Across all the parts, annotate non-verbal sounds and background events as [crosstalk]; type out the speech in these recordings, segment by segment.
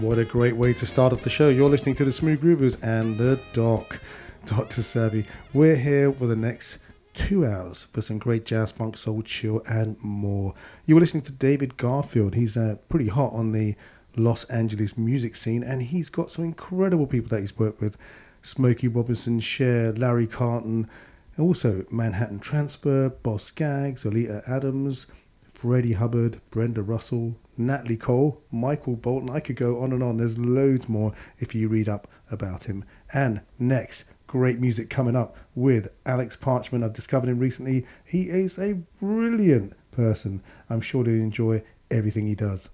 What a great way to start off the show. You're listening to the Smooth Groovers and the Doc, [laughs] Dr. Savvy. We're here for the next two hours for some great jazz, funk, soul, chill, and more. You were listening to David Garfield. He's uh, pretty hot on the Los Angeles music scene, and he's got some incredible people that he's worked with Smokey Robinson, Cher, Larry Carlton, also Manhattan Transfer, Boz Scaggs, Oleta Adams, Freddie Hubbard, Brenda Russell, Natalie Cole, Michael Bolton. I could go on and on. There's loads more if you read up about him. And next, great music coming up with Alex Parchman. I've discovered him recently. He is a brilliant person. I'm sure to enjoy everything he does.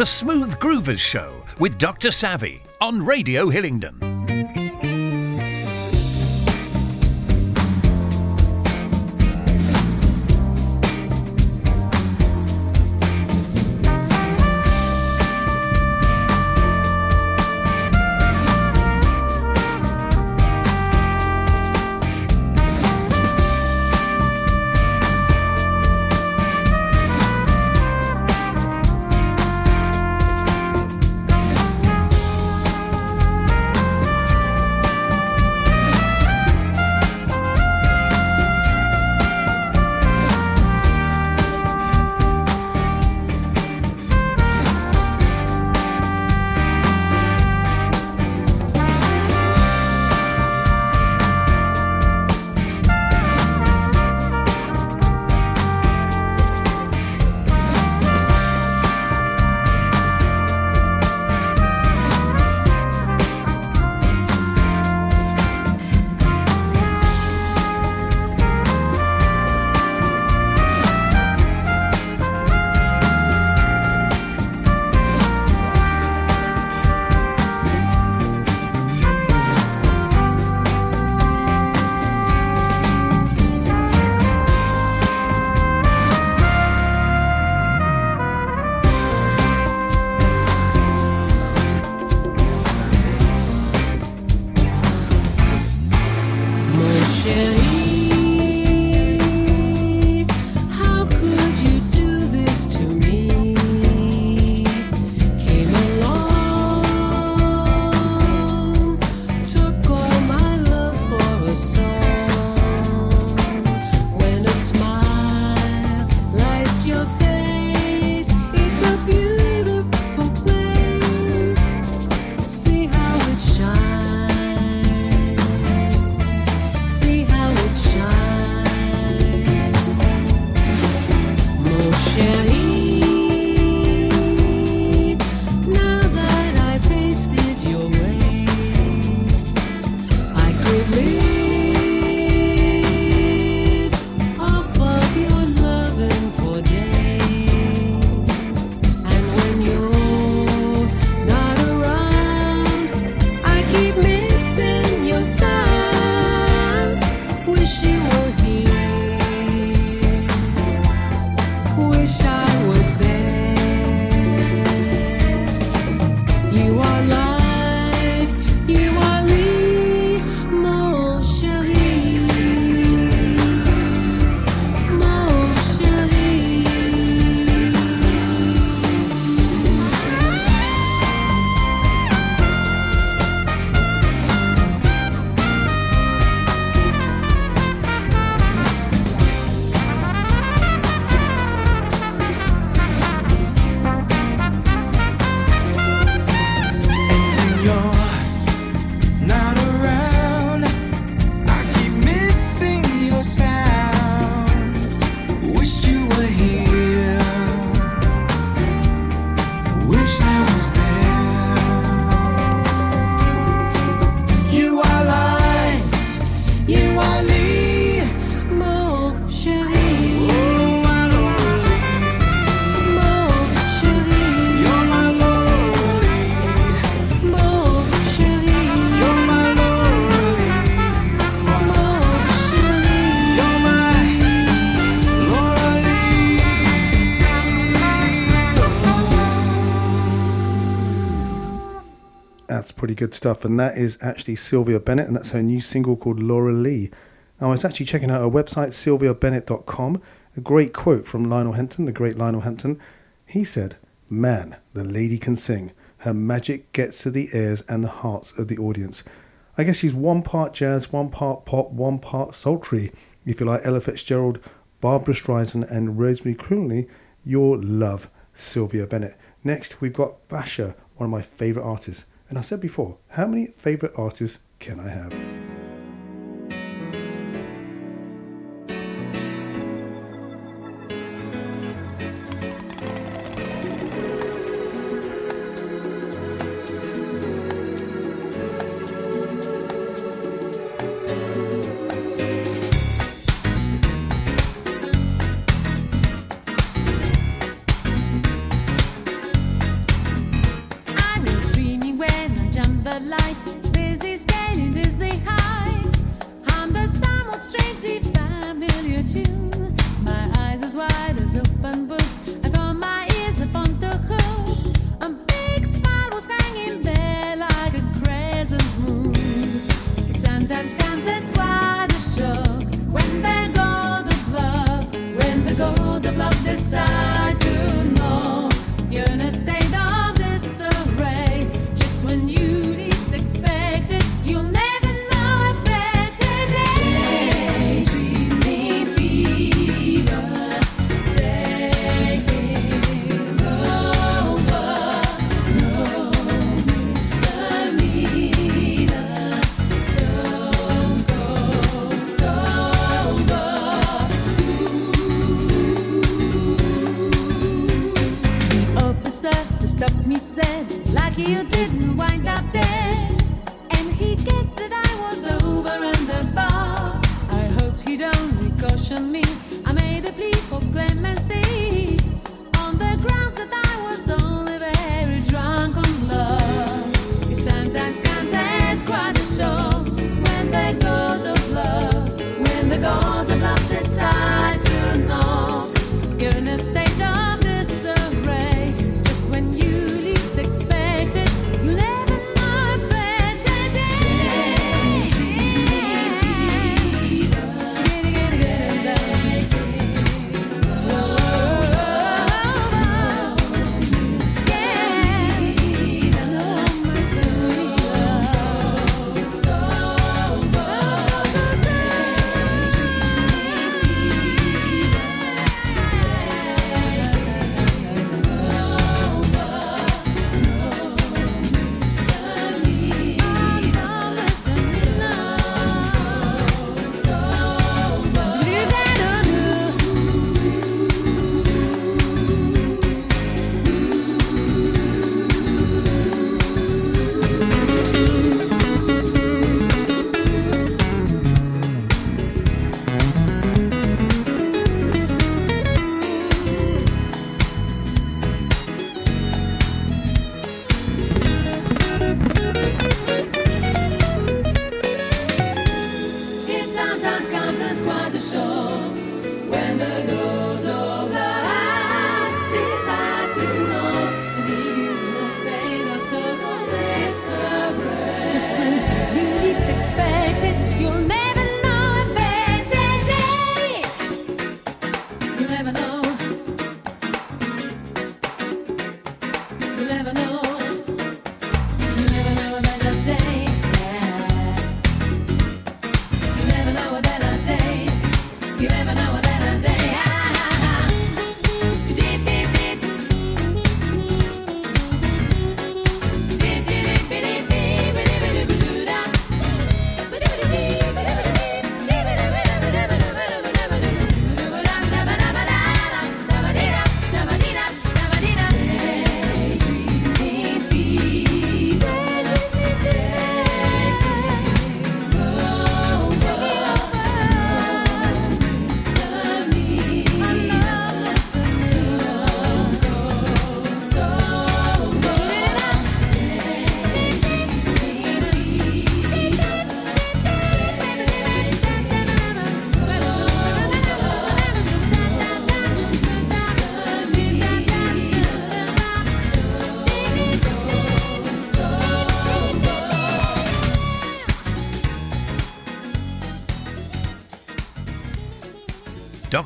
The Smooth Groovers Show with Dr. Savvy on Radio Hillingdon. Good stuff. And that is actually Sylvia Bennett, and that's her new single called Laura Lee. Now, I was actually checking out her website, sylviabennett.com. A great quote from Lionel Hampton, the great Lionel Hampton. He said, Man, the lady can sing. Her magic gets to the ears and the hearts of the audience. I guess she's one part jazz, one part pop, one part sultry. If you like Ella Fitzgerald, Barbra Streisand, and Rosemary Clooney, you'll love Sylvia Bennett. Next, we've got Basia, one of my favourite artists. And I said before, how many favourite artists can I have?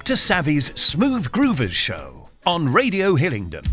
Dr. Savvy's Smooth Groovers Show on Radio Hillingdon.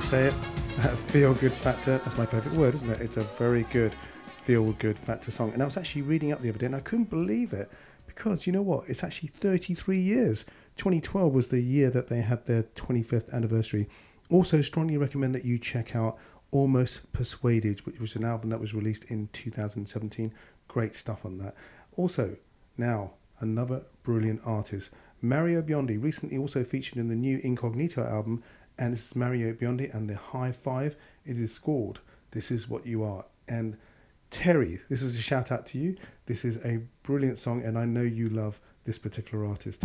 To say it. [laughs] feel good factor. That's my favourite word, isn't it? It's a very good feel good factor song. And I was actually reading up the other day and I couldn't believe it because you know what? It's actually 33 years. 2012 was the year that they had their 25th anniversary. Also, strongly recommend that you check out Almost Persuaded, which was an album that was released in 2017. Great stuff on that. Also, now another brilliant artist. Mario Biondi recently also featured in the new Incognito album and this is Mario Biondi and the high five. It is scored. This is what you are. And Terry, this is a shout out to you. This is a brilliant song, and I know you love this particular artist.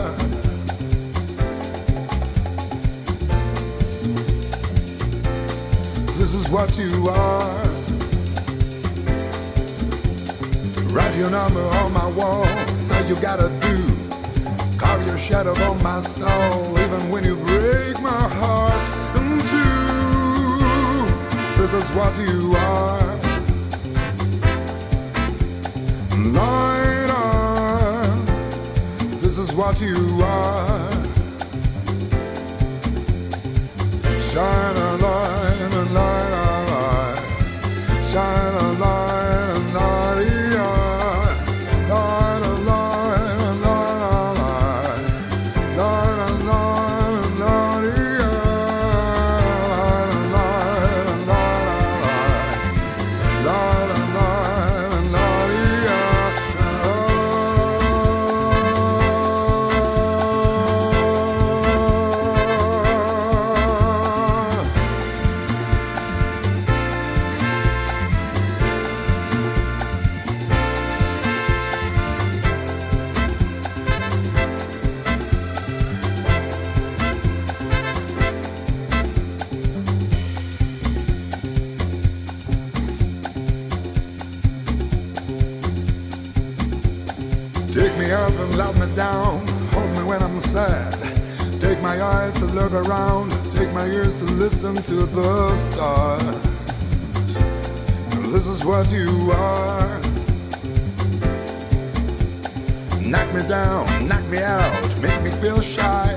What you are. Write your number on my wall. Say you gotta do. Carve your shadow on my soul, even when you break my heart in two. This is what you are. Light. This is what you are. Shine light. Listen to the stars. This is what you are. Knock me down, knock me out, make me feel shy.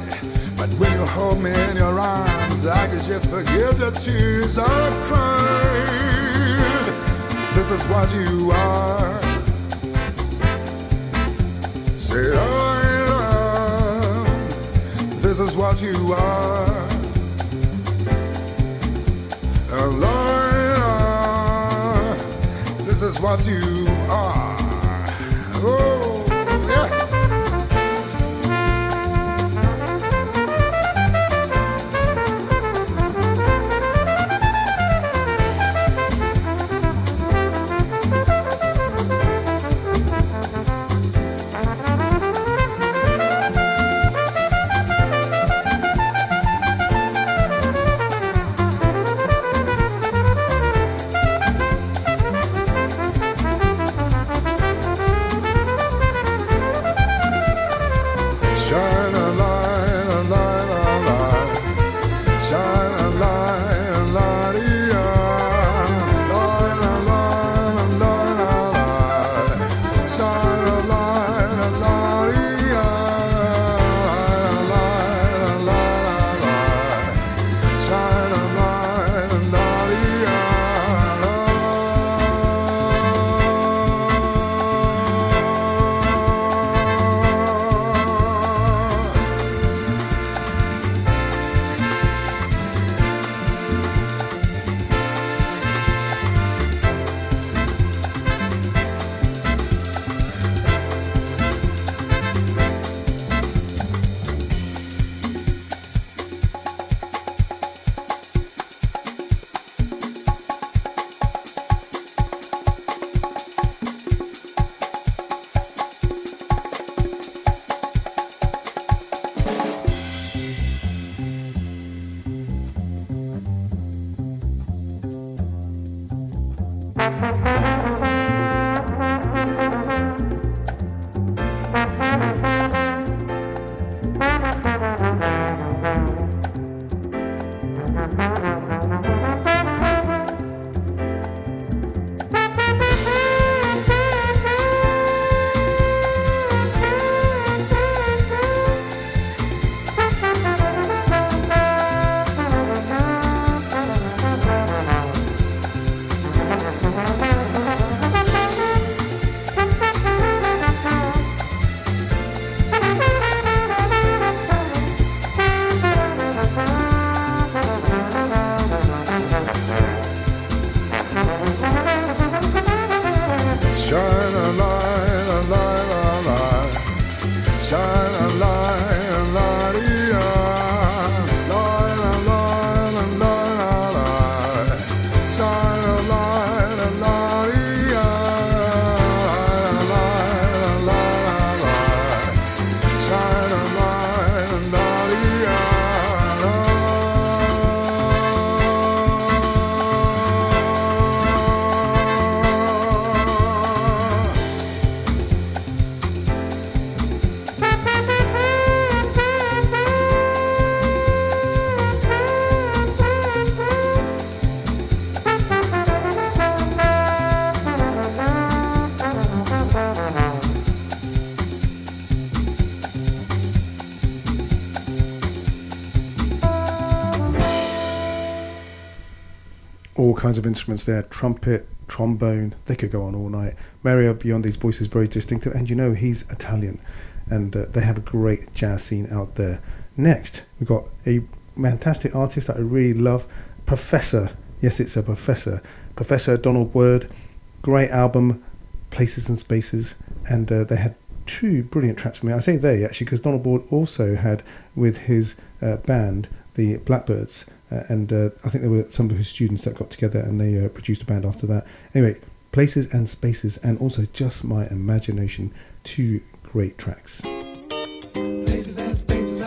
But when you hold me in your arms, I can just forget the tears I've cried. This is what you are. Say oh, I am. This is what you are. You uh. are. Kinds of instruments there trumpet, trombone. They could go on all night. Mario Biondi's voice is very distinctive, and you know he's Italian, and uh, they have a great jazz scene out there. Next, we've got a fantastic artist that I really love, Professor. Yes, it's a professor. Professor Donald Byrd. Great album, Places and Spaces, and uh, they had two brilliant tracks for me. I say they actually because Donald Byrd also had with his uh, band the Blackbyrds, and uh, I think there were some of his students that got together and they uh, produced a band after that. Anyway, Places and Spaces, and also Just My Imagination, two great tracks. Places and spaces.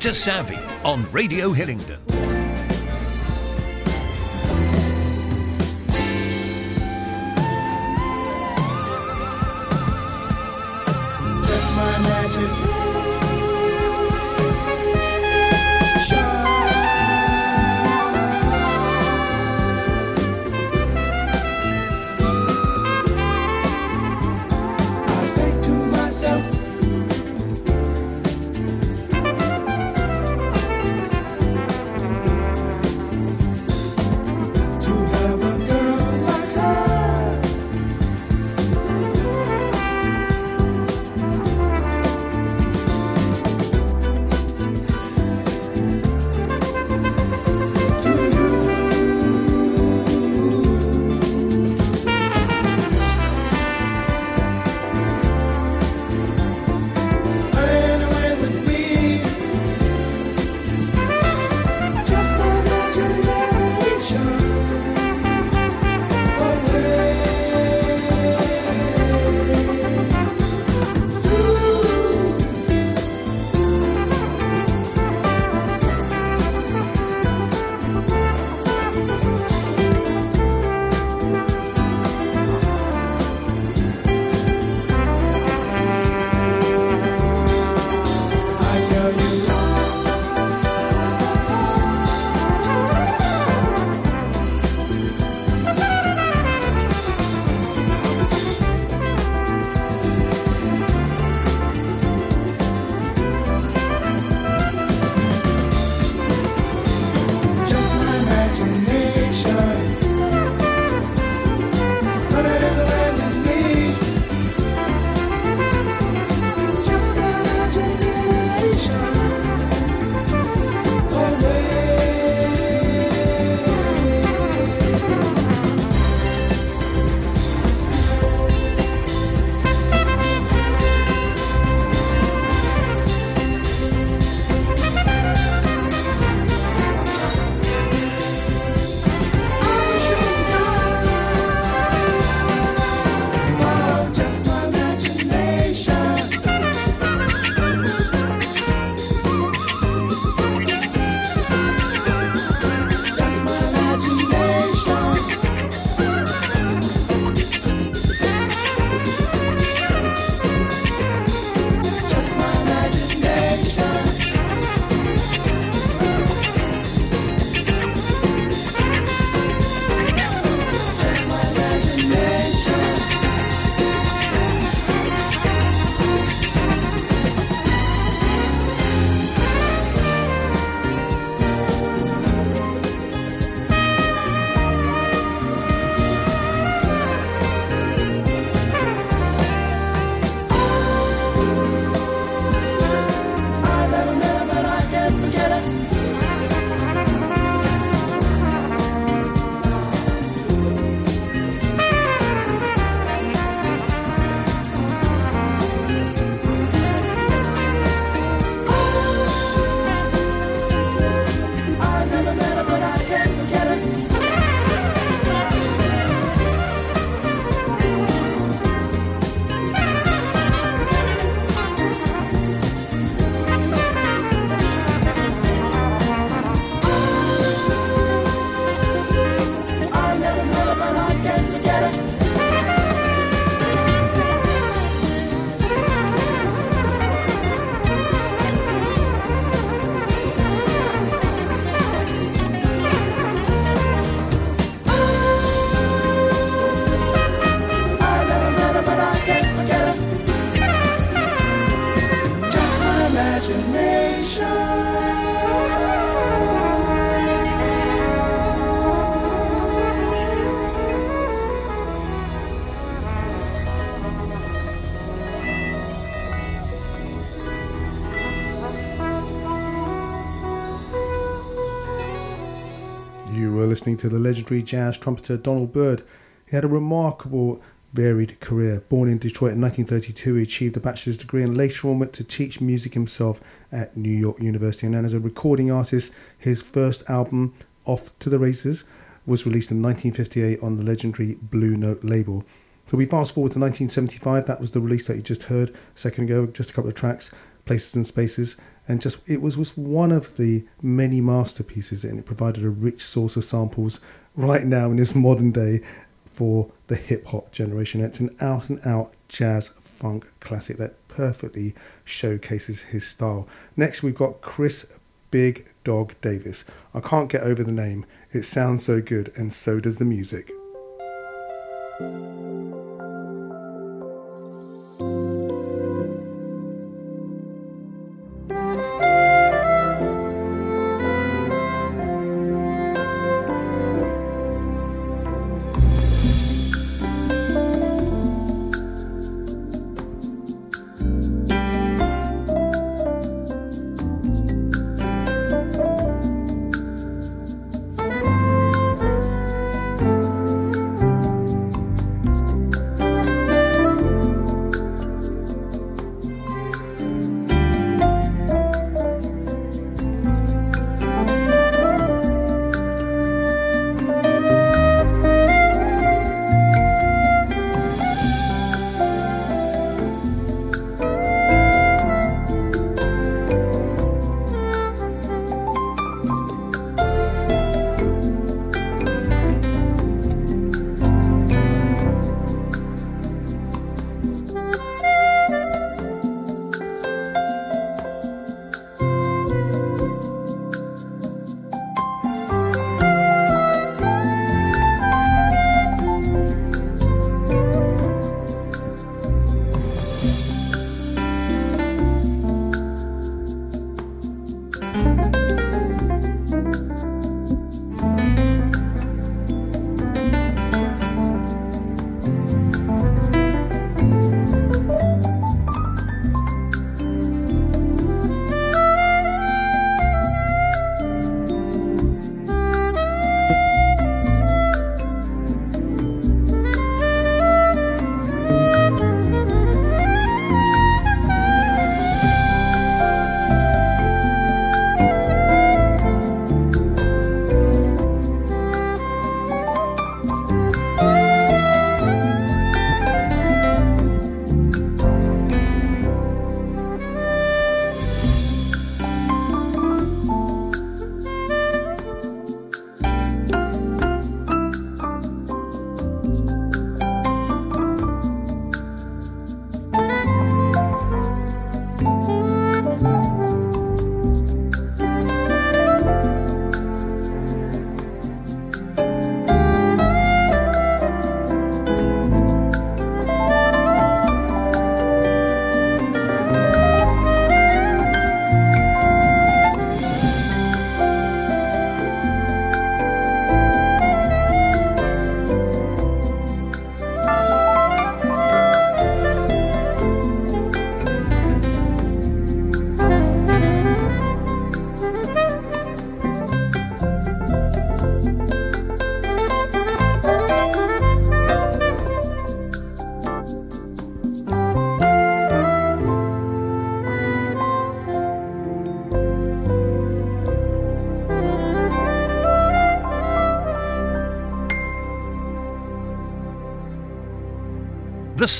Dr. Savvy on Radio Hillingdon. Listening to the legendary jazz trumpeter Donald Byrd. He had a remarkable, varied career. Born in Detroit in 1932, he achieved a bachelor's degree and later on went to teach music himself at New York University. And then, as a recording artist, his first album, Off to the Races, was released in 1958 on the legendary Blue Note label. So we fast forward to 1975. That was the release that you just heard a second ago, just a couple of tracks. Places and Spaces, and just it was was one of the many masterpieces, and it provided a rich source of samples right now in this modern day for the hip hop generation. It's an out and out jazz funk classic that perfectly showcases his style. Next, we've got Chris Big Dog Davis. I can't get over the name. It sounds so good, and so does the music.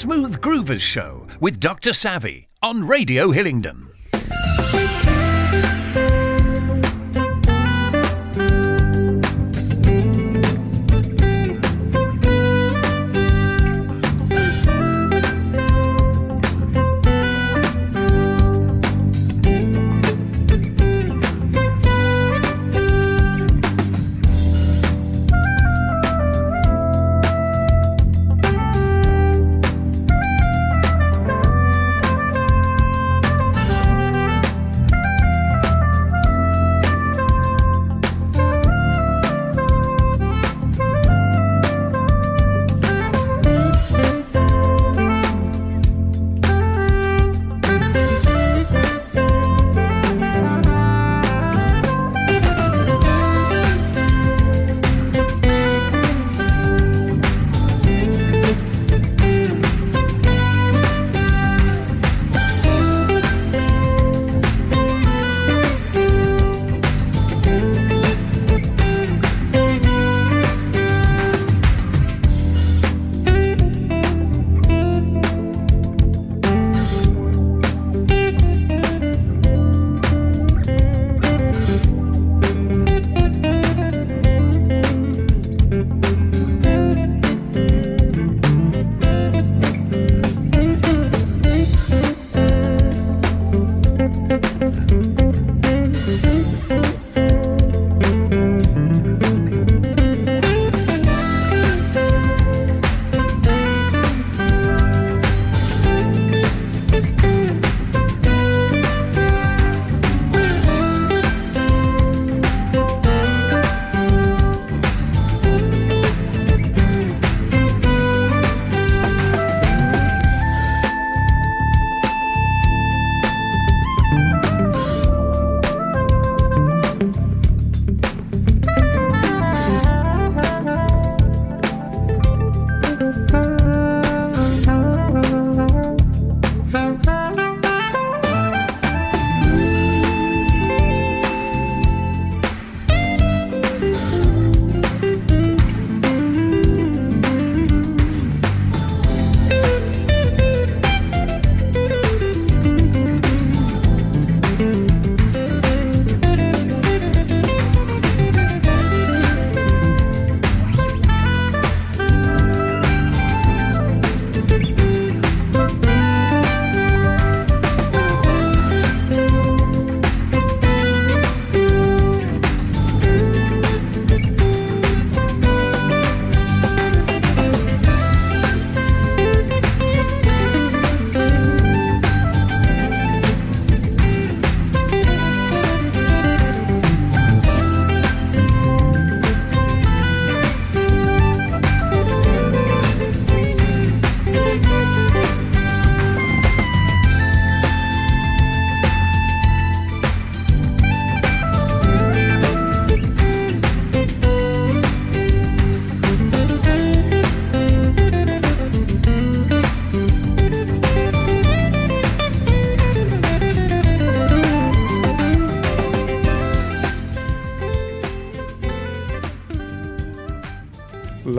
Smooth Groovers Show with Dr. Savvy on Radio Hillingdon.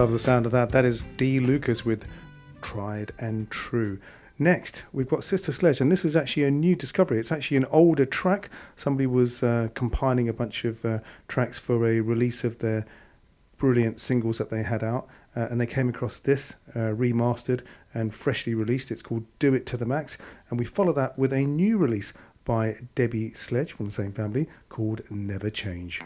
love the sound of that. That is D. Lucas with Tried and True. Next, we've got Sister Sledge, and this is actually a new discovery. It's actually an older track. Somebody was uh, compiling a bunch of uh, tracks for a release of their brilliant singles that they had out, uh, and they came across this uh, remastered and freshly released. It's called Do It to the Max, and we follow that with a new release by Debbie Sledge from the same family called Never Change.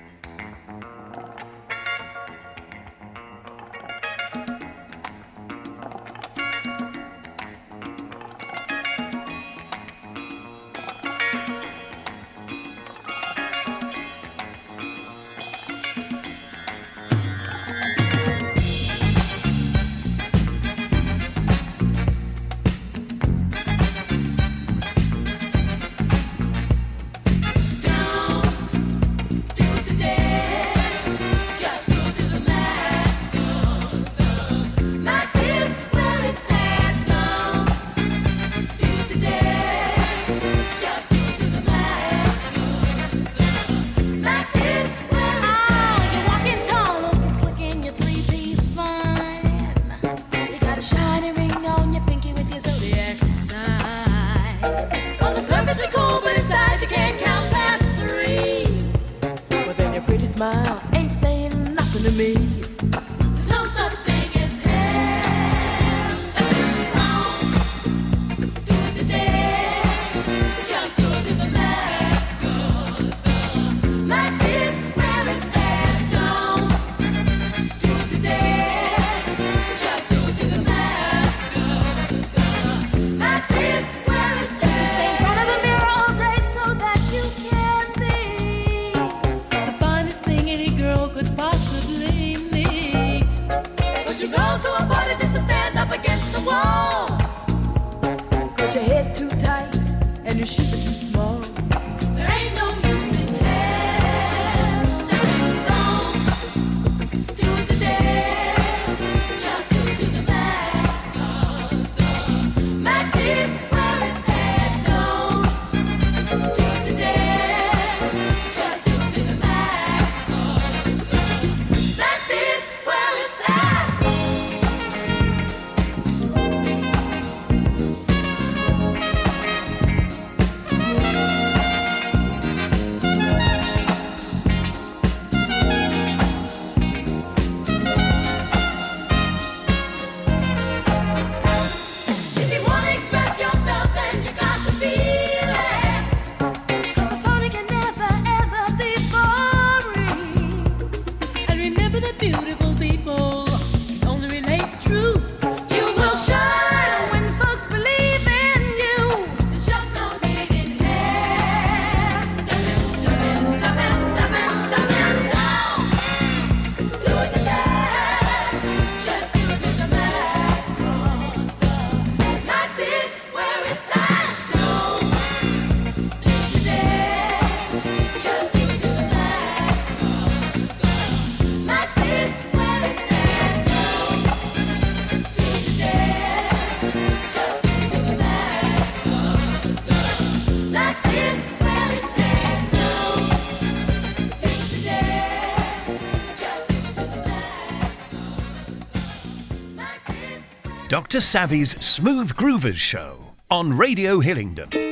to Savvy's Smooth Groovers show on Radio Hillingdon.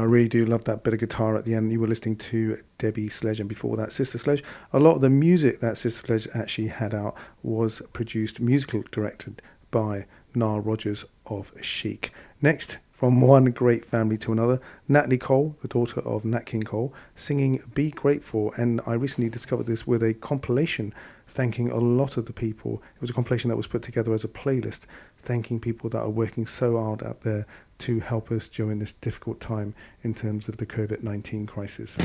and I really do love that bit of guitar at the end. You were listening to Debbie Sledge, and before that, Sister Sledge. A lot of the music that Sister Sledge actually had out was produced, musical directed by Nile Rodgers of Chic. Next, from one great family to another, Natalie Cole, the daughter of Nat King Cole, singing Be Grateful. And I recently discovered this with a compilation thanking a lot of the people. It was a compilation that was put together as a playlist, thanking people that are working so hard out there to help us during this difficult time in terms of the COVID 19 crisis.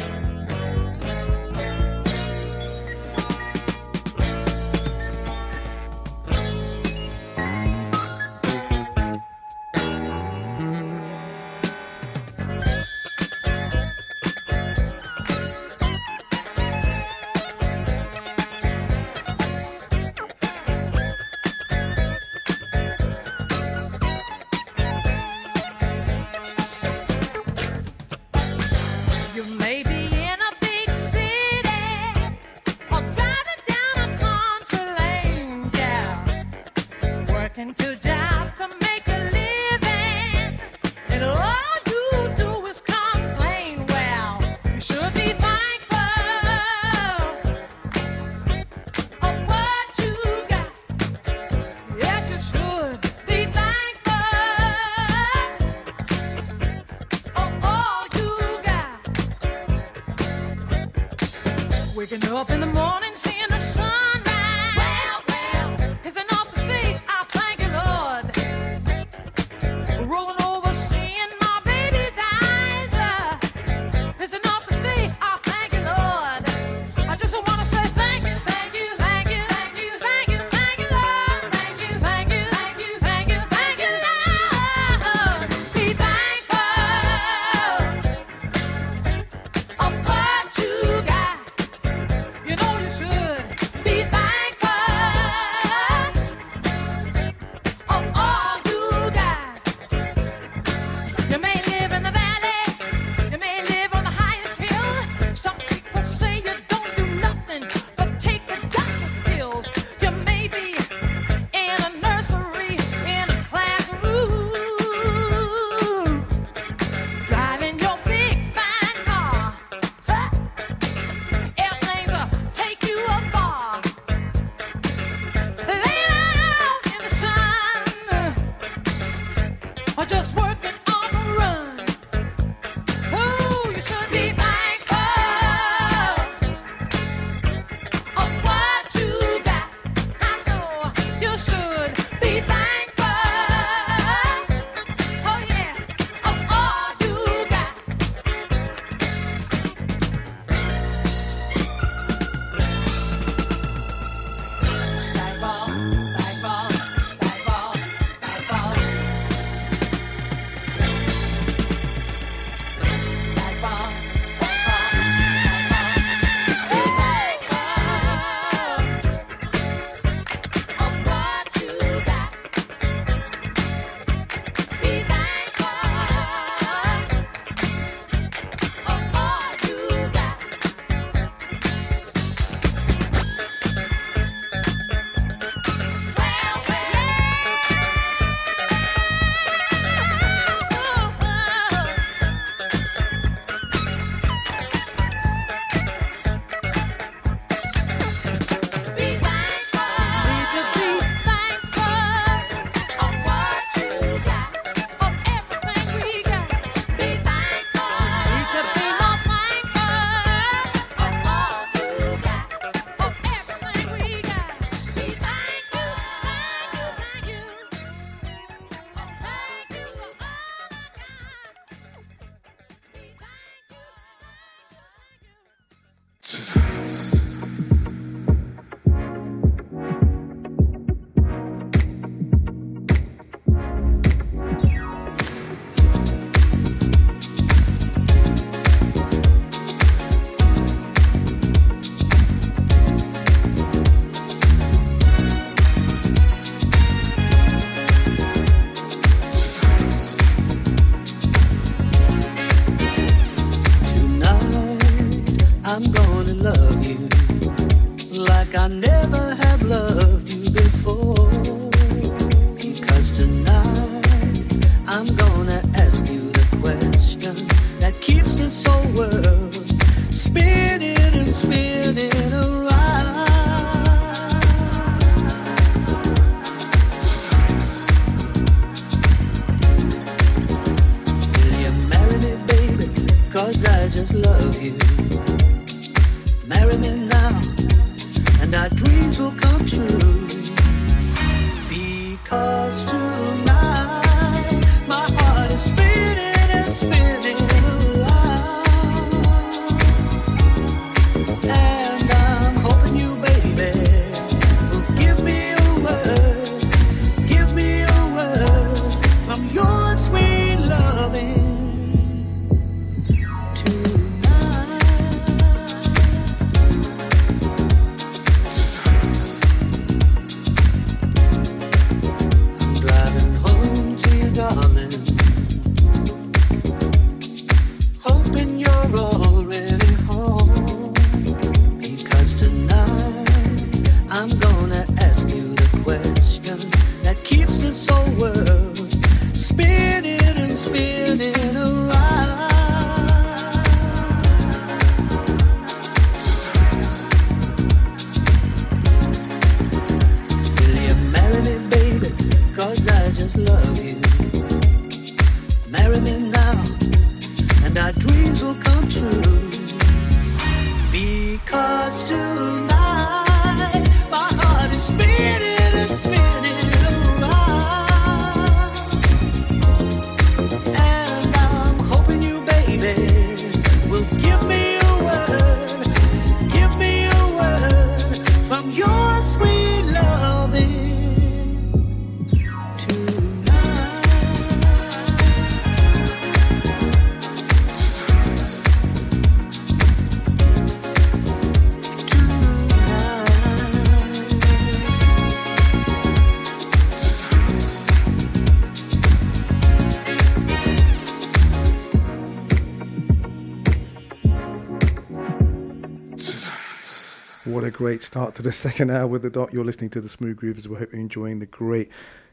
great start to the [laughs] second hour with the dot. You're listening to the Smooth Groovers. We hope you're enjoying the great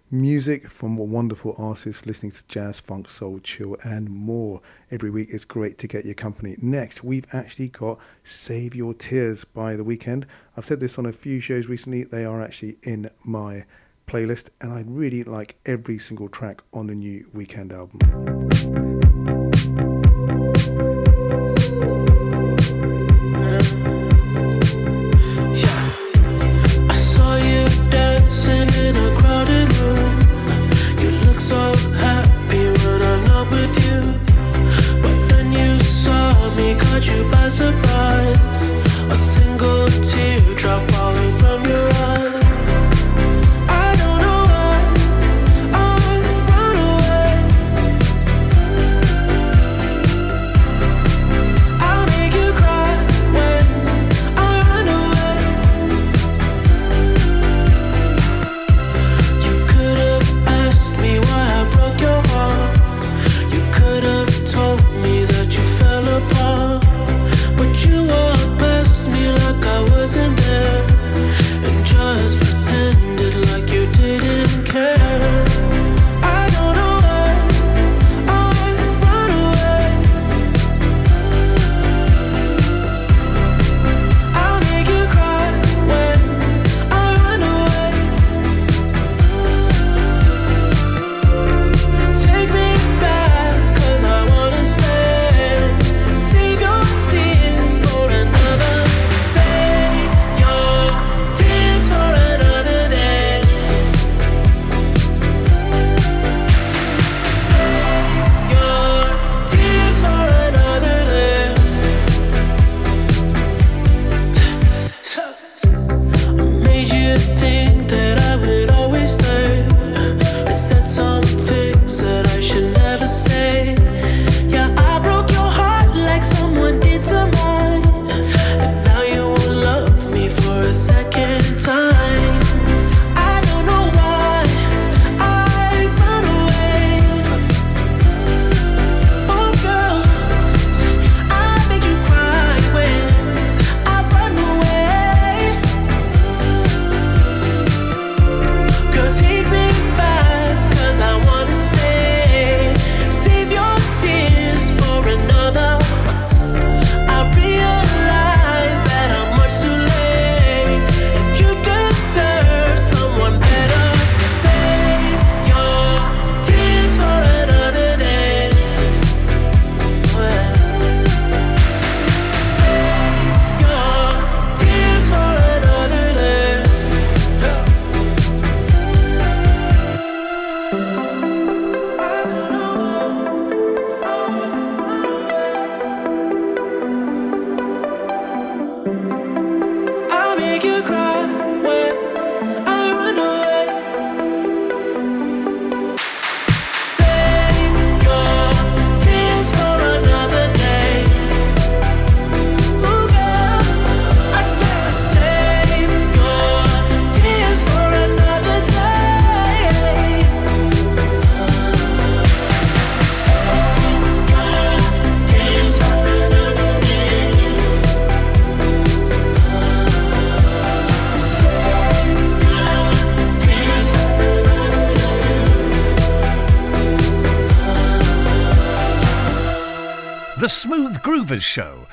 music from wonderful artists, listening to jazz, funk, soul, chill, and more. Every week it's great to get your company. Next, we've actually got Save Your Tears by the Weeknd. I've said this on a few shows recently. They are actually in my playlist, and I really like every single track on the new Weeknd album.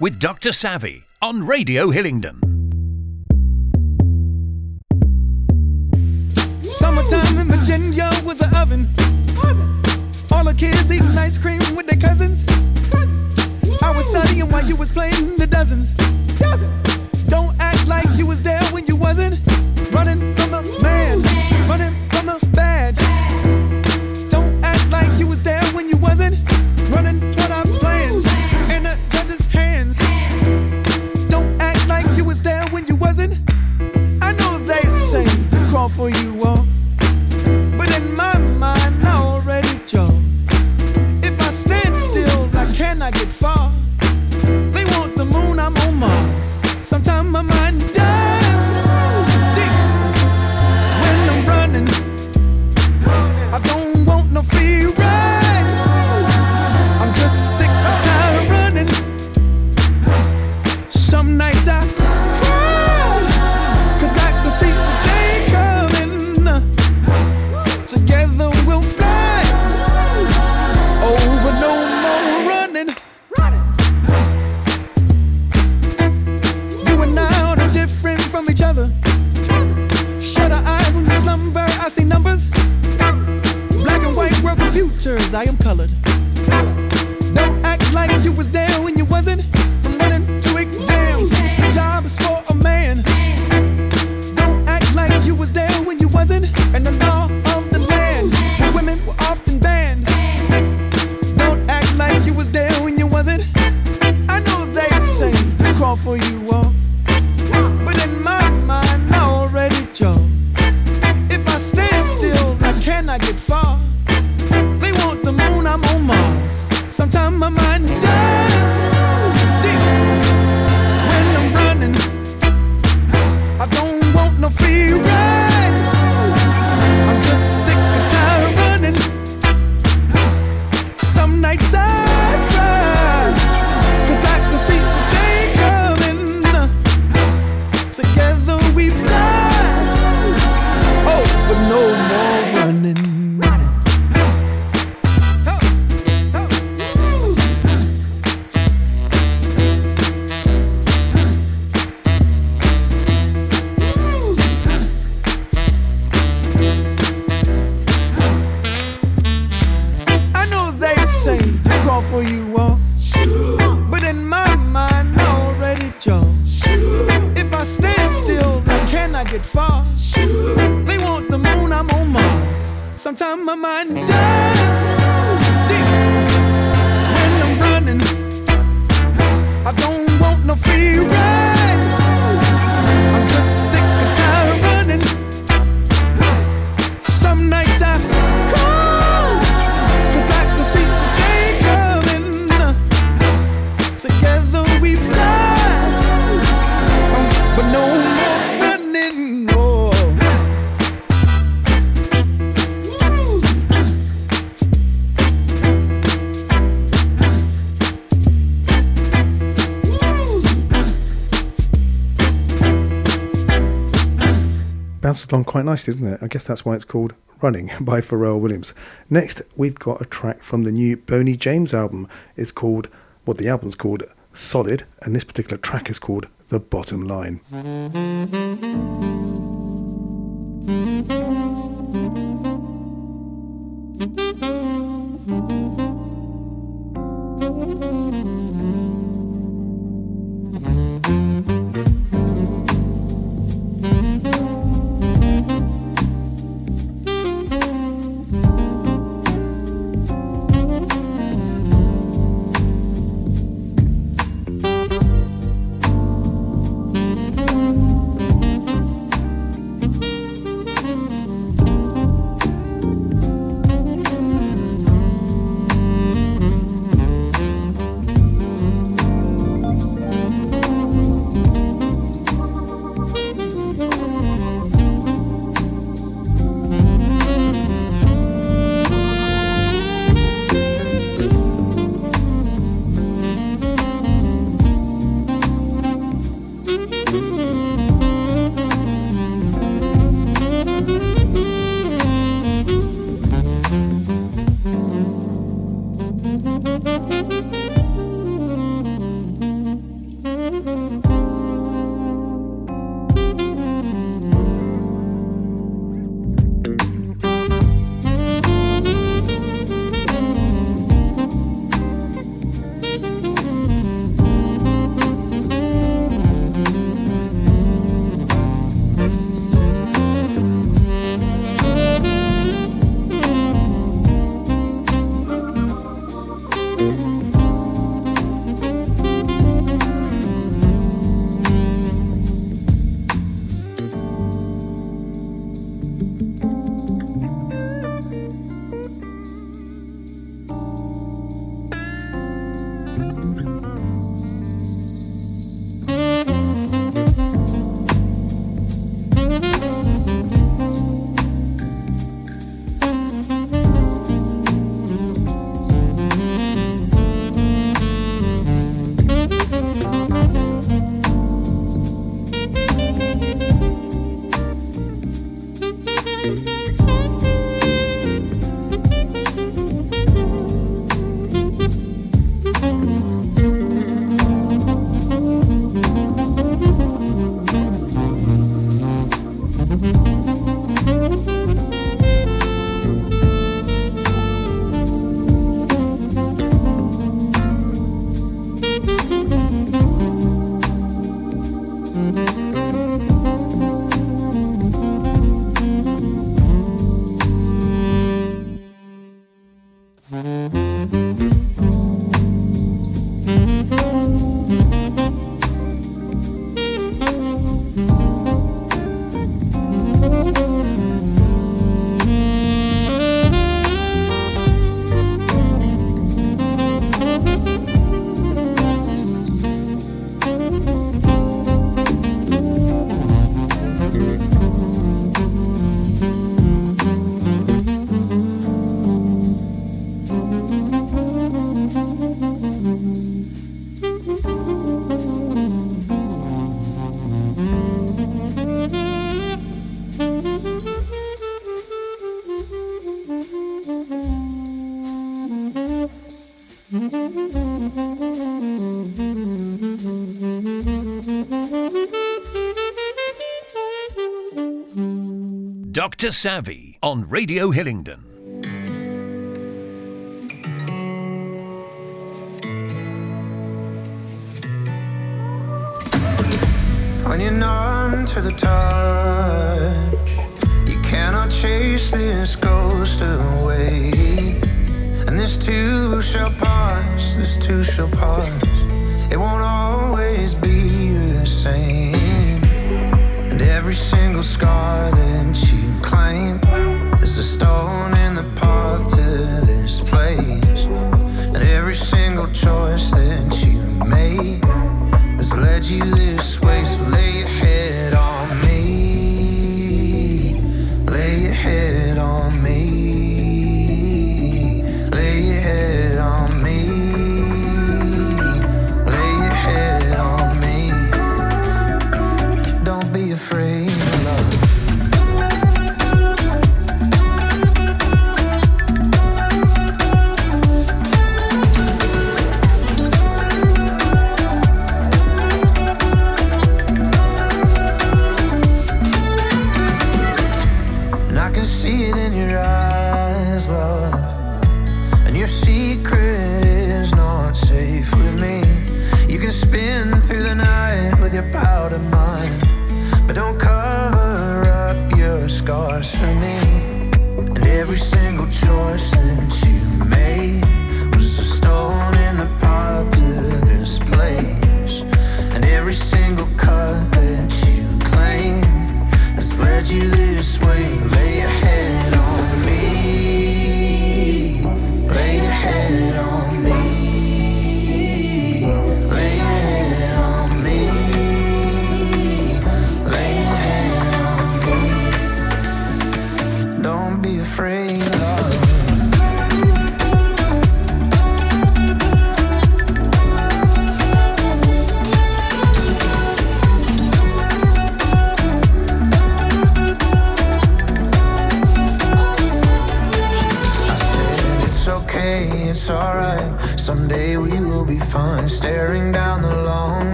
with Dr. Savvy on Radio Hillingdon. along quite nicely, isn't it? I guess that's why it's called Running [laughs] by Pharrell Williams. Next, we've got a track from the new Boney James album. It's called, what well, the album's called Solid, and this particular track is called The Bottom Line. Dr. Savvy on Radio Hillingdon. To the touch, you cannot chase this ghost away. And this too shall pass, this too shall pass. It won't always be the same. And every single scar that you claim is a stone in the path to this place. And every single choice that you made has led you this way. So lay your head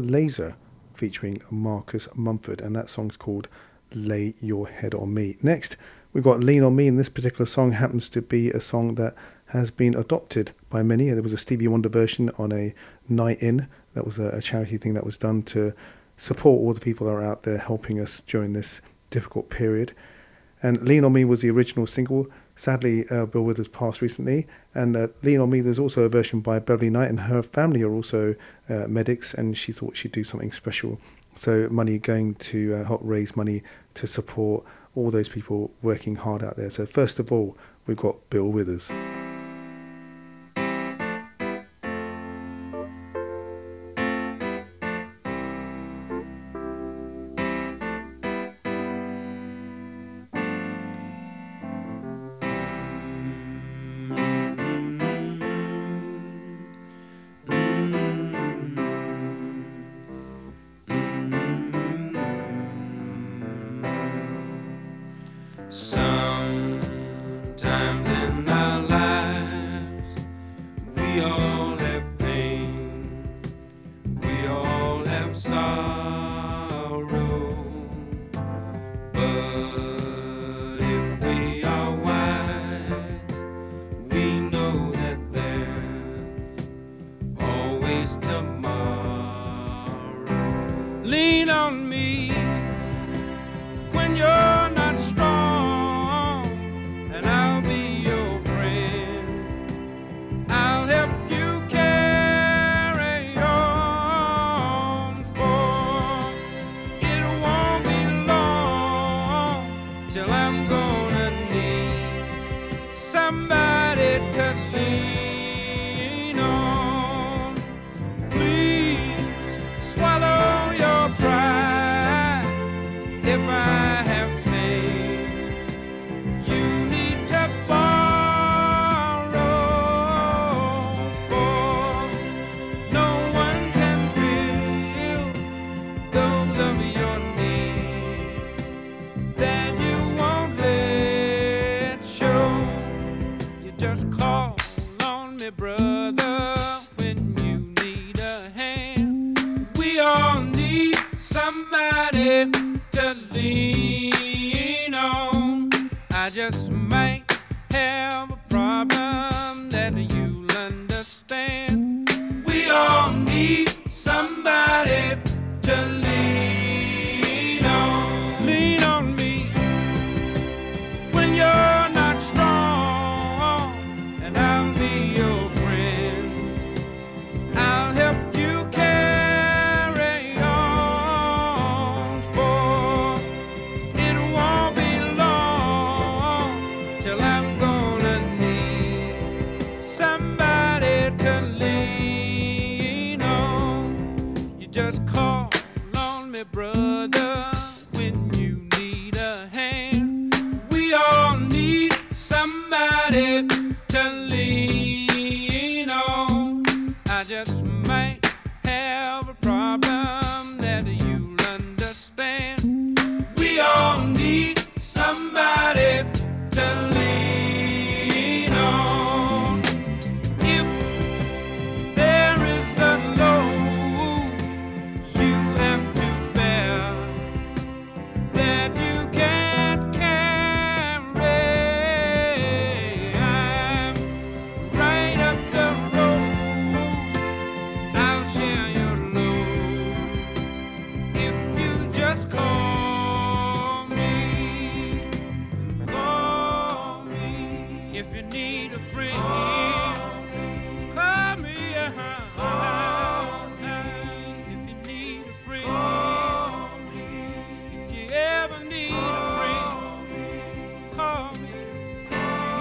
Lazer featuring Marcus Mumford, and that song's called Lay Your Head on Me. Next, we've got Lean on Me, and this particular song happens to be a song that has been adopted by many. There was a Stevie Wonder version on a night in. That was a charity thing that was done to support all the people that are out there helping us during this difficult period. And Lean on Me was the original single. Sadly, uh, Bill Withers passed recently. And uh, Lean on Me, there's also a version by Beverly Knight, and her family are also uh, medics, and she thought she'd do something special. So, money going to uh, help raise money to support all those people working hard out there. So, first of all, we've got Bill Withers.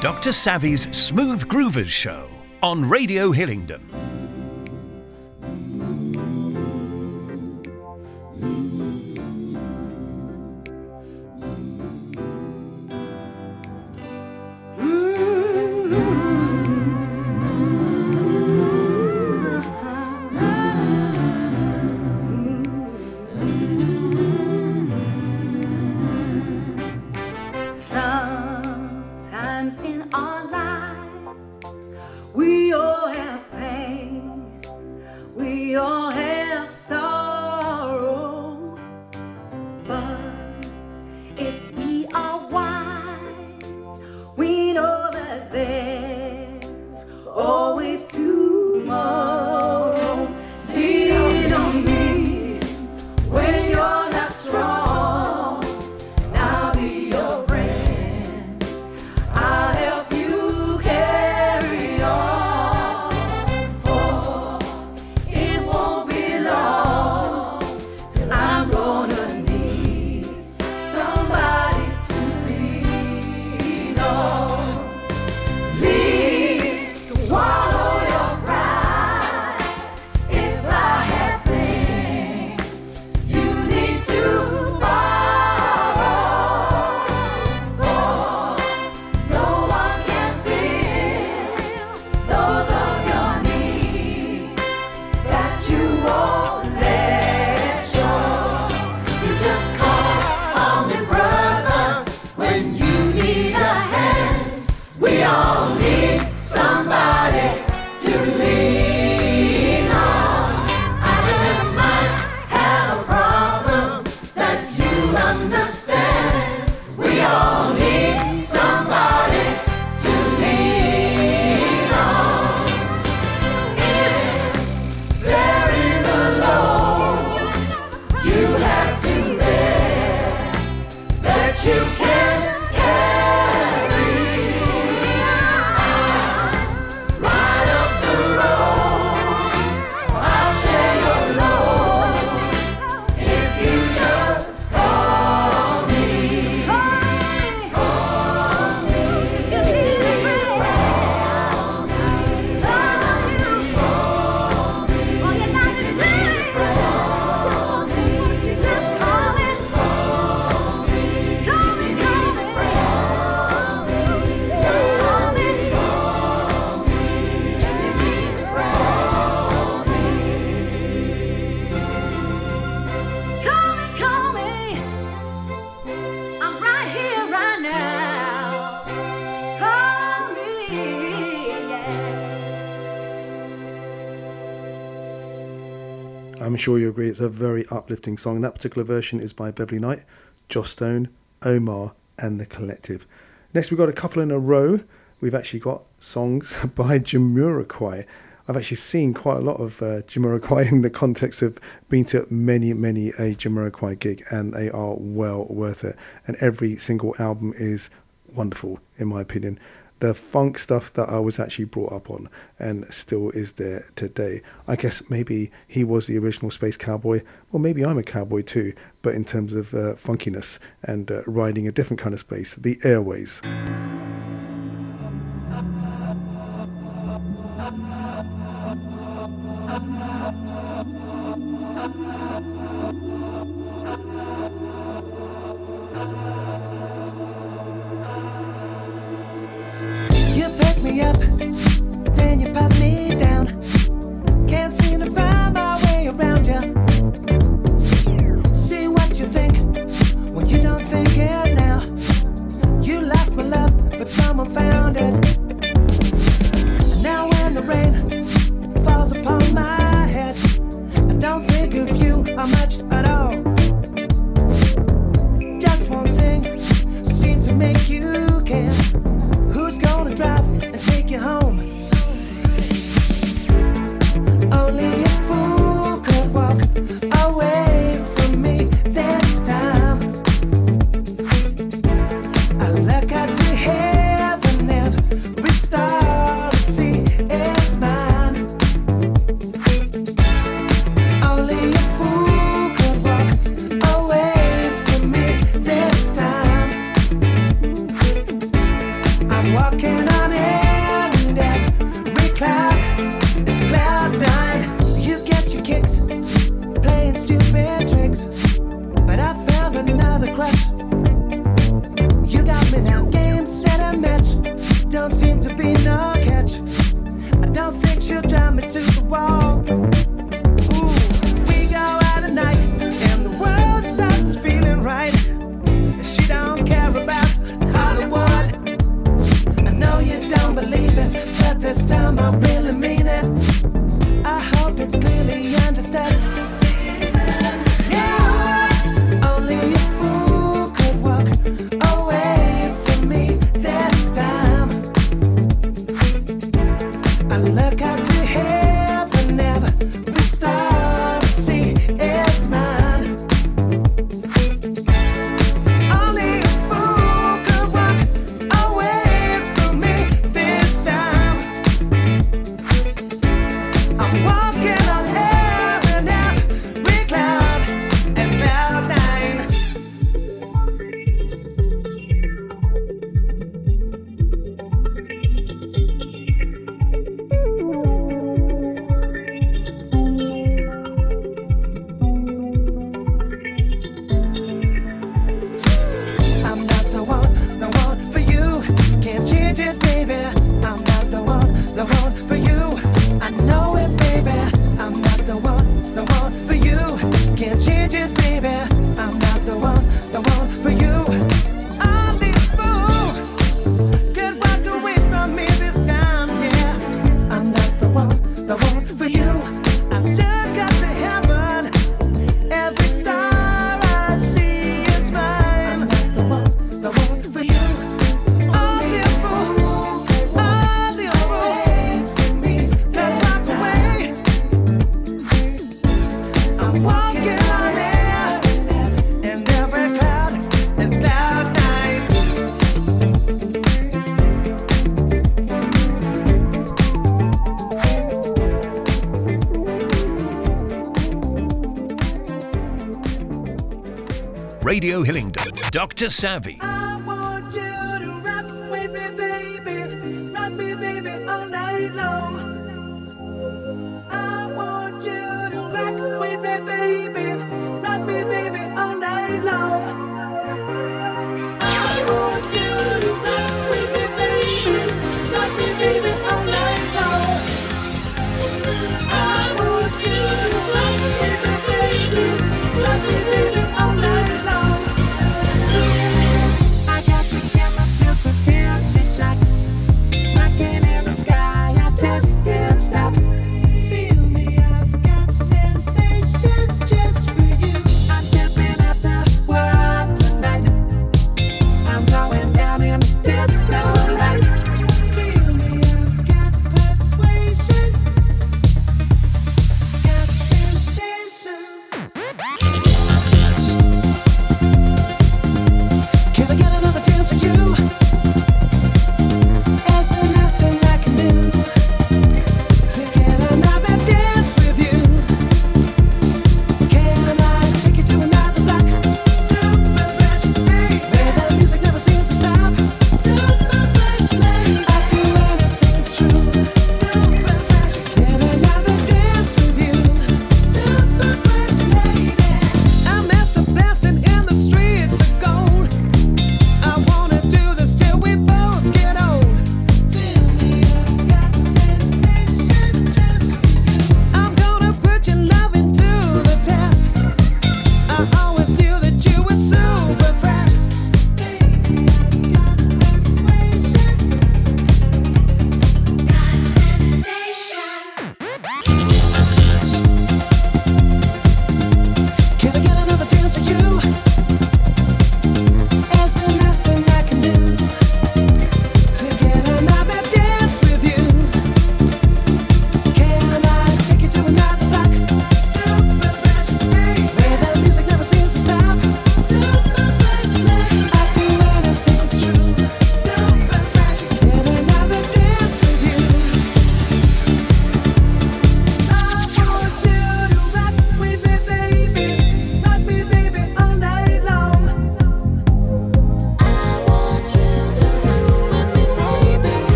Dr. Savvy's Smooth Groovers Show on Radio Hillingdon. sure you agree it's a very uplifting song. That particular version is by Beverly Knight, Joss Stone, Omar, and The Collective. Next, we've got a couple in a row. We've actually got songs [laughs] by Jamiroquai. I've actually seen quite a lot of uh, Jamiroquai in the context of being to many, many a Jamiroquai gig, and they are well worth it. And every single album is wonderful, in my opinion the funk stuff that I was actually brought up on and still is there today. I guess maybe he was the original space cowboy. Well, maybe I'm a cowboy too, but in terms of uh, funkiness and uh, riding a different kind of space, the airways. Radio Hillingdon. Dr. Savvy.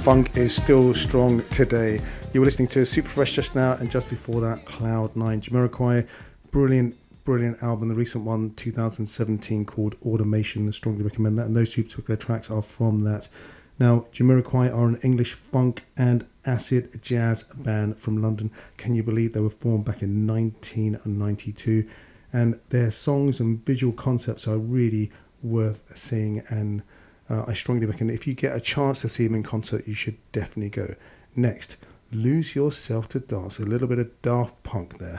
Funk is still strong today. You were listening to Super Fresh just now, and just before that, Cloud Nine, Jamiroquai, brilliant, brilliant album. The recent one, 2017, called Automaton. I strongly recommend that, and those two particular tracks are from that. Now, Jamiroquai are an English funk and acid jazz band from London. Can you believe they were formed back in 1992? And their songs and visual concepts are really worth seeing and uh, I strongly recommend if you get a chance to see them in concert, you should definitely go. Next, Lose Yourself to Dance. A little bit of Daft Punk there.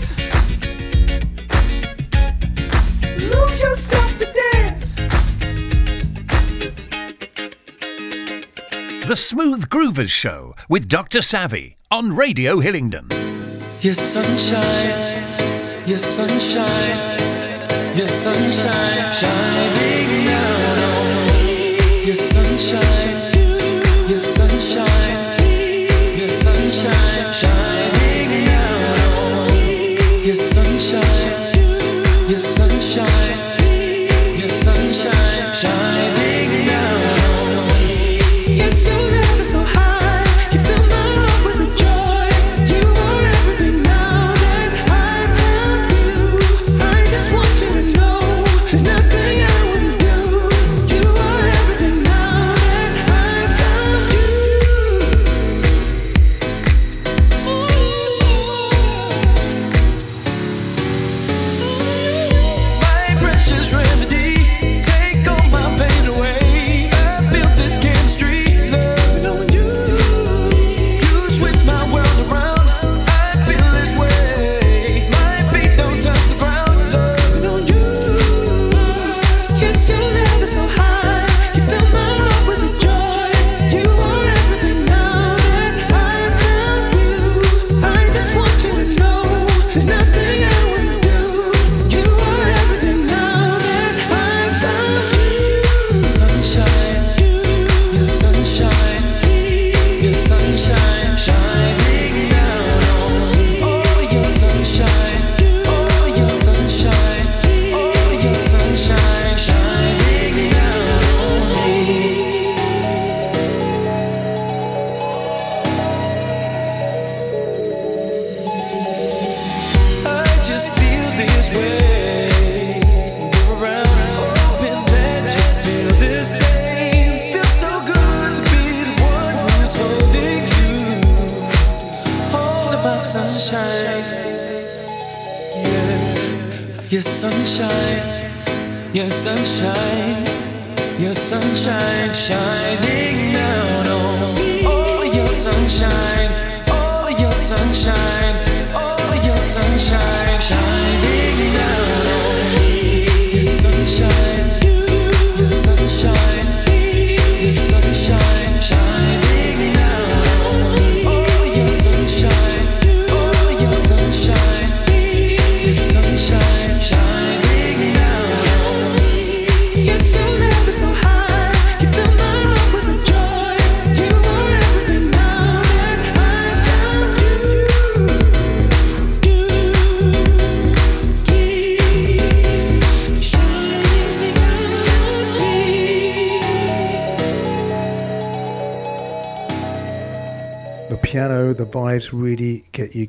Dance. Lose yourself to dance. The Smooth Groovers Show with Dr. Savvy on Radio Hillingdon. Your sunshine, your sunshine, your sunshine, shining down on me. Your sunshine, your sunshine, your sunshine, shining sunshine,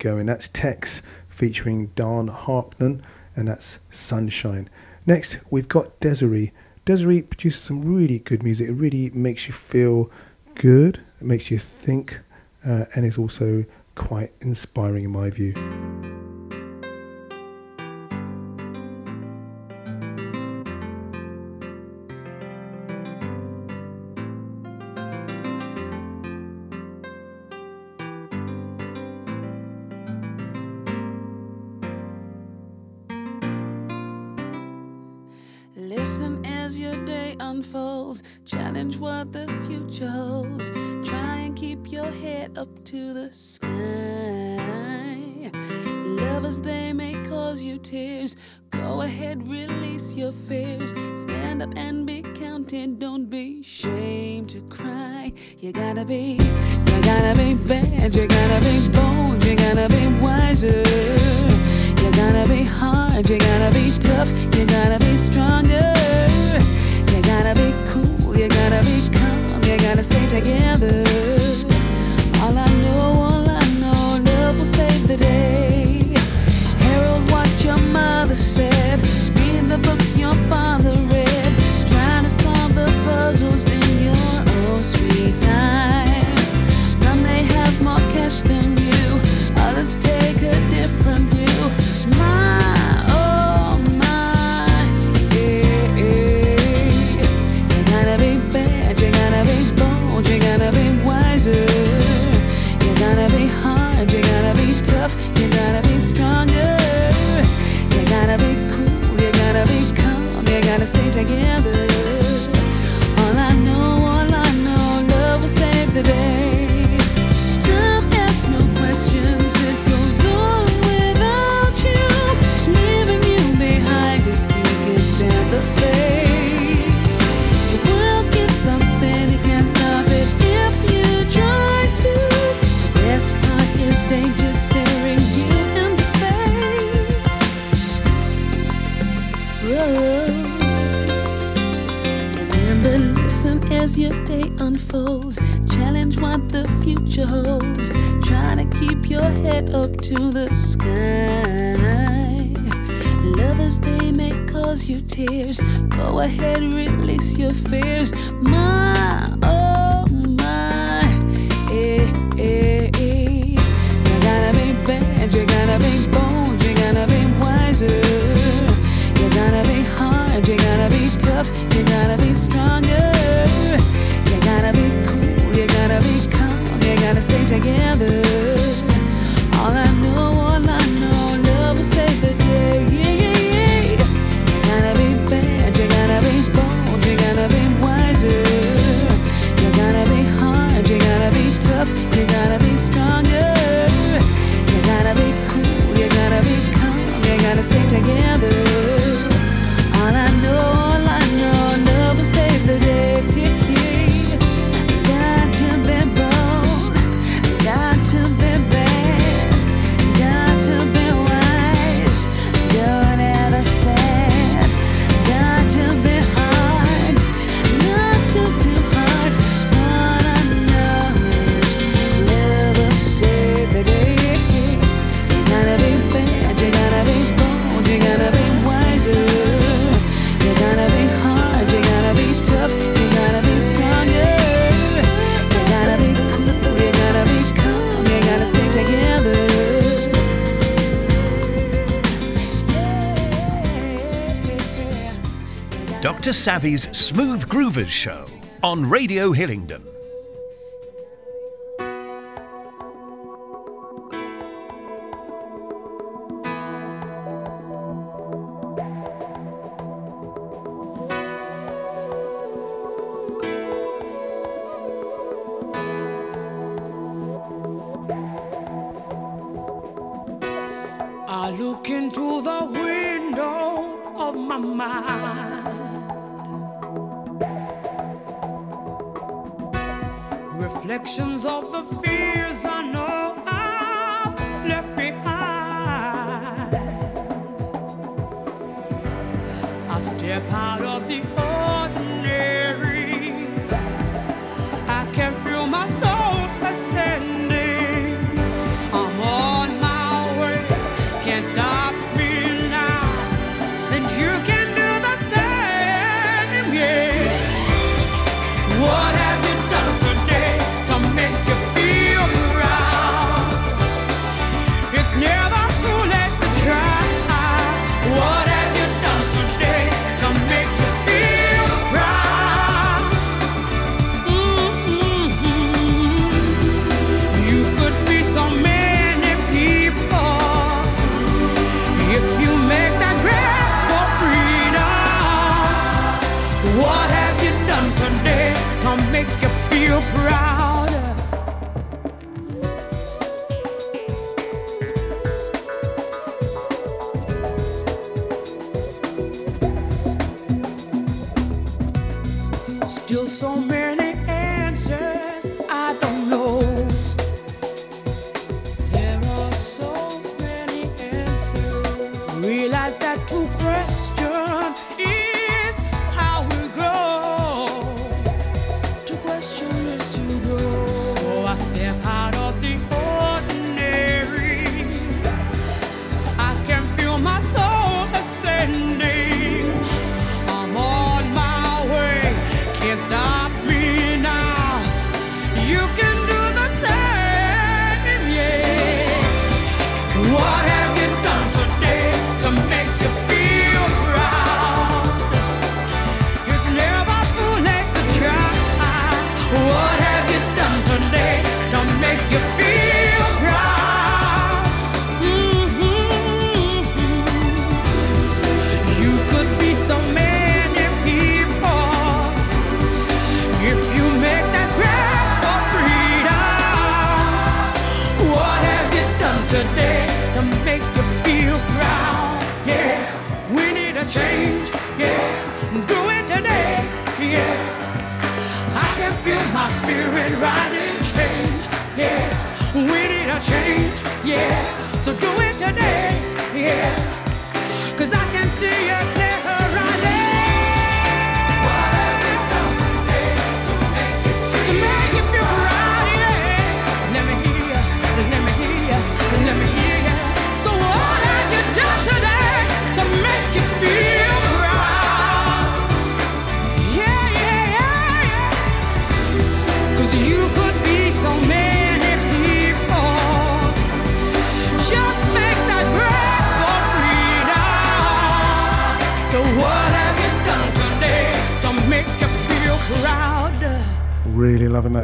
going. That's Tex featuring Don Harkman, and that's Sunshine. Next, we've got Des'ree. Des'ree produces some really good music. It really makes you feel good, it makes you think, uh, and is also quite inspiring in my view. Listen as your day unfolds. Challenge what the future holds. Try and keep your head up to the sky. Lovers, they may cause you tears. Go ahead, release your fears. Stand up and be counted. Don't be ashamed to cry. You gotta be, you gotta be bad. You gotta be bold. You gotta be wiser. You gotta be hard, you gotta be tough, you gotta be stronger. You gotta be cool, you gotta be calm, you gotta stay together. All I know, all I know, love will save the day. Herald what your mother said, read the books your father read, trying to solve the puzzles to the sky. Lovers, they may cause you tears. Go ahead, release your fears. Savvy's Smooth Groovers Show on Radio Hillingdon. I look into the window of my mind. The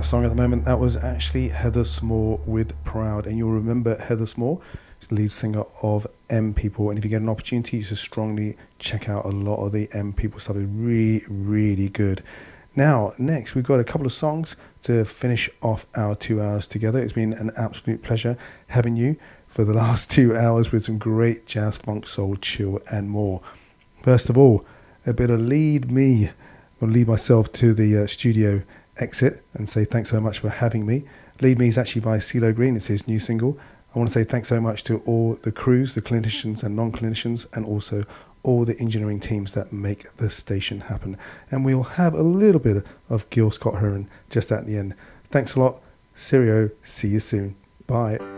song at the moment. That was actually Heather Small with Proud. And you'll remember Heather Small, lead singer of M People. And if you get an opportunity, you should strongly check out a lot of the M People stuff. It's really, really good. Now, next, we've got a couple of songs to finish off our two hours together. It's been an absolute pleasure having you for the [laughs] last two hours with some great jazz, funk, soul, chill, and more. First of all, a bit of Lead Me. I'll lead myself to the uh, studio exit and say thanks so much for having me. Lead Me is actually by CeeLo Green, it's his new single. I want to say thanks so much to all the crews, the clinicians and non clinicians, and also all the engineering teams that make the station happen. And we'll have a little bit of Gil Scott Heron just at the end. Thanks a lot. Serio. See you soon. Bye.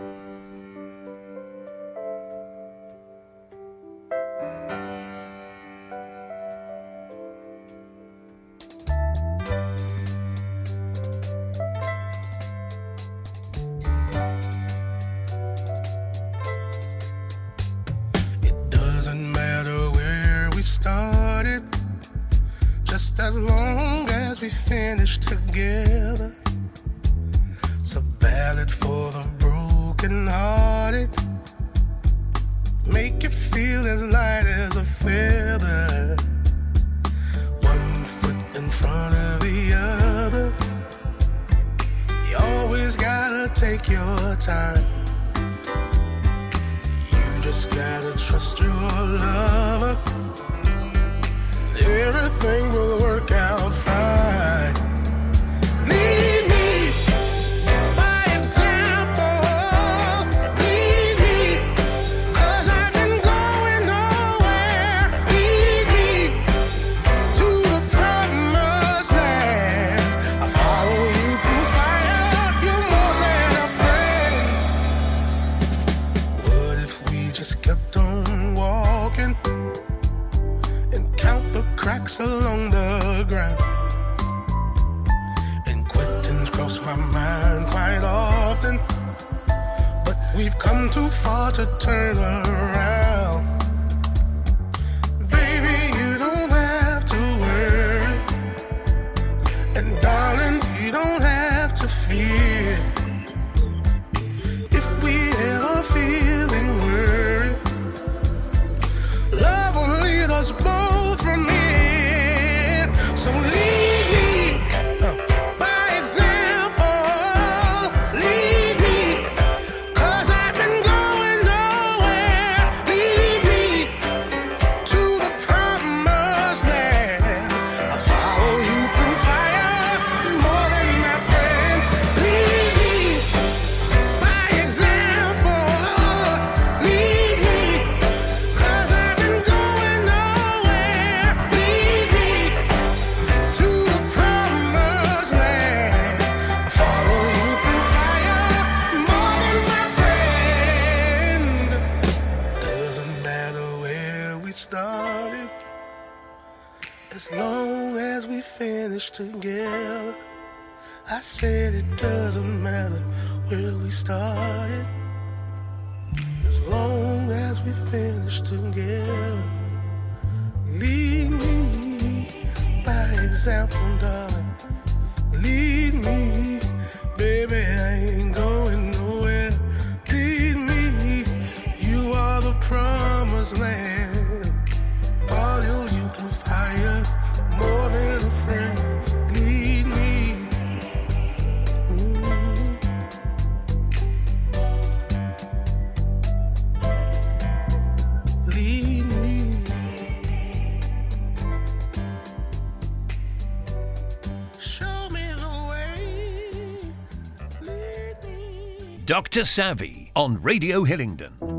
Dr. Savvy on Radio Hillingdon.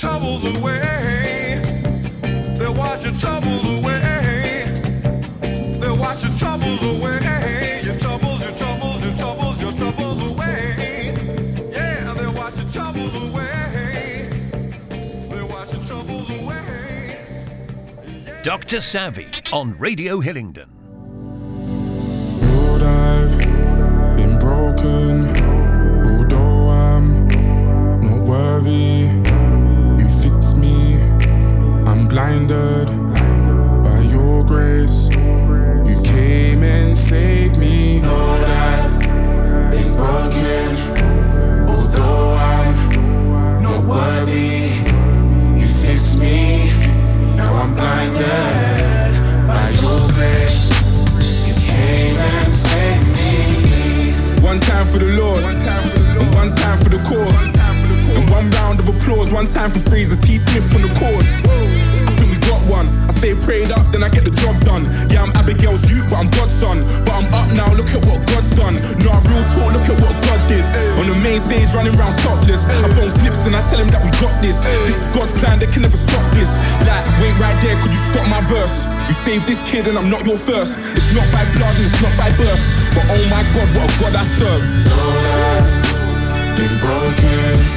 troubles away. They wash your troubles away. They wash your troubles away. Your troubles, your troubles, your troubles, your troubles away. Yeah, they'll troubles away. They'll troubles away. Dr. Savvy on Radio Hillingdon. kid and I'm not your first. It's not by blood and it's not by birth. But oh my god, what a god I serve. All life been broken.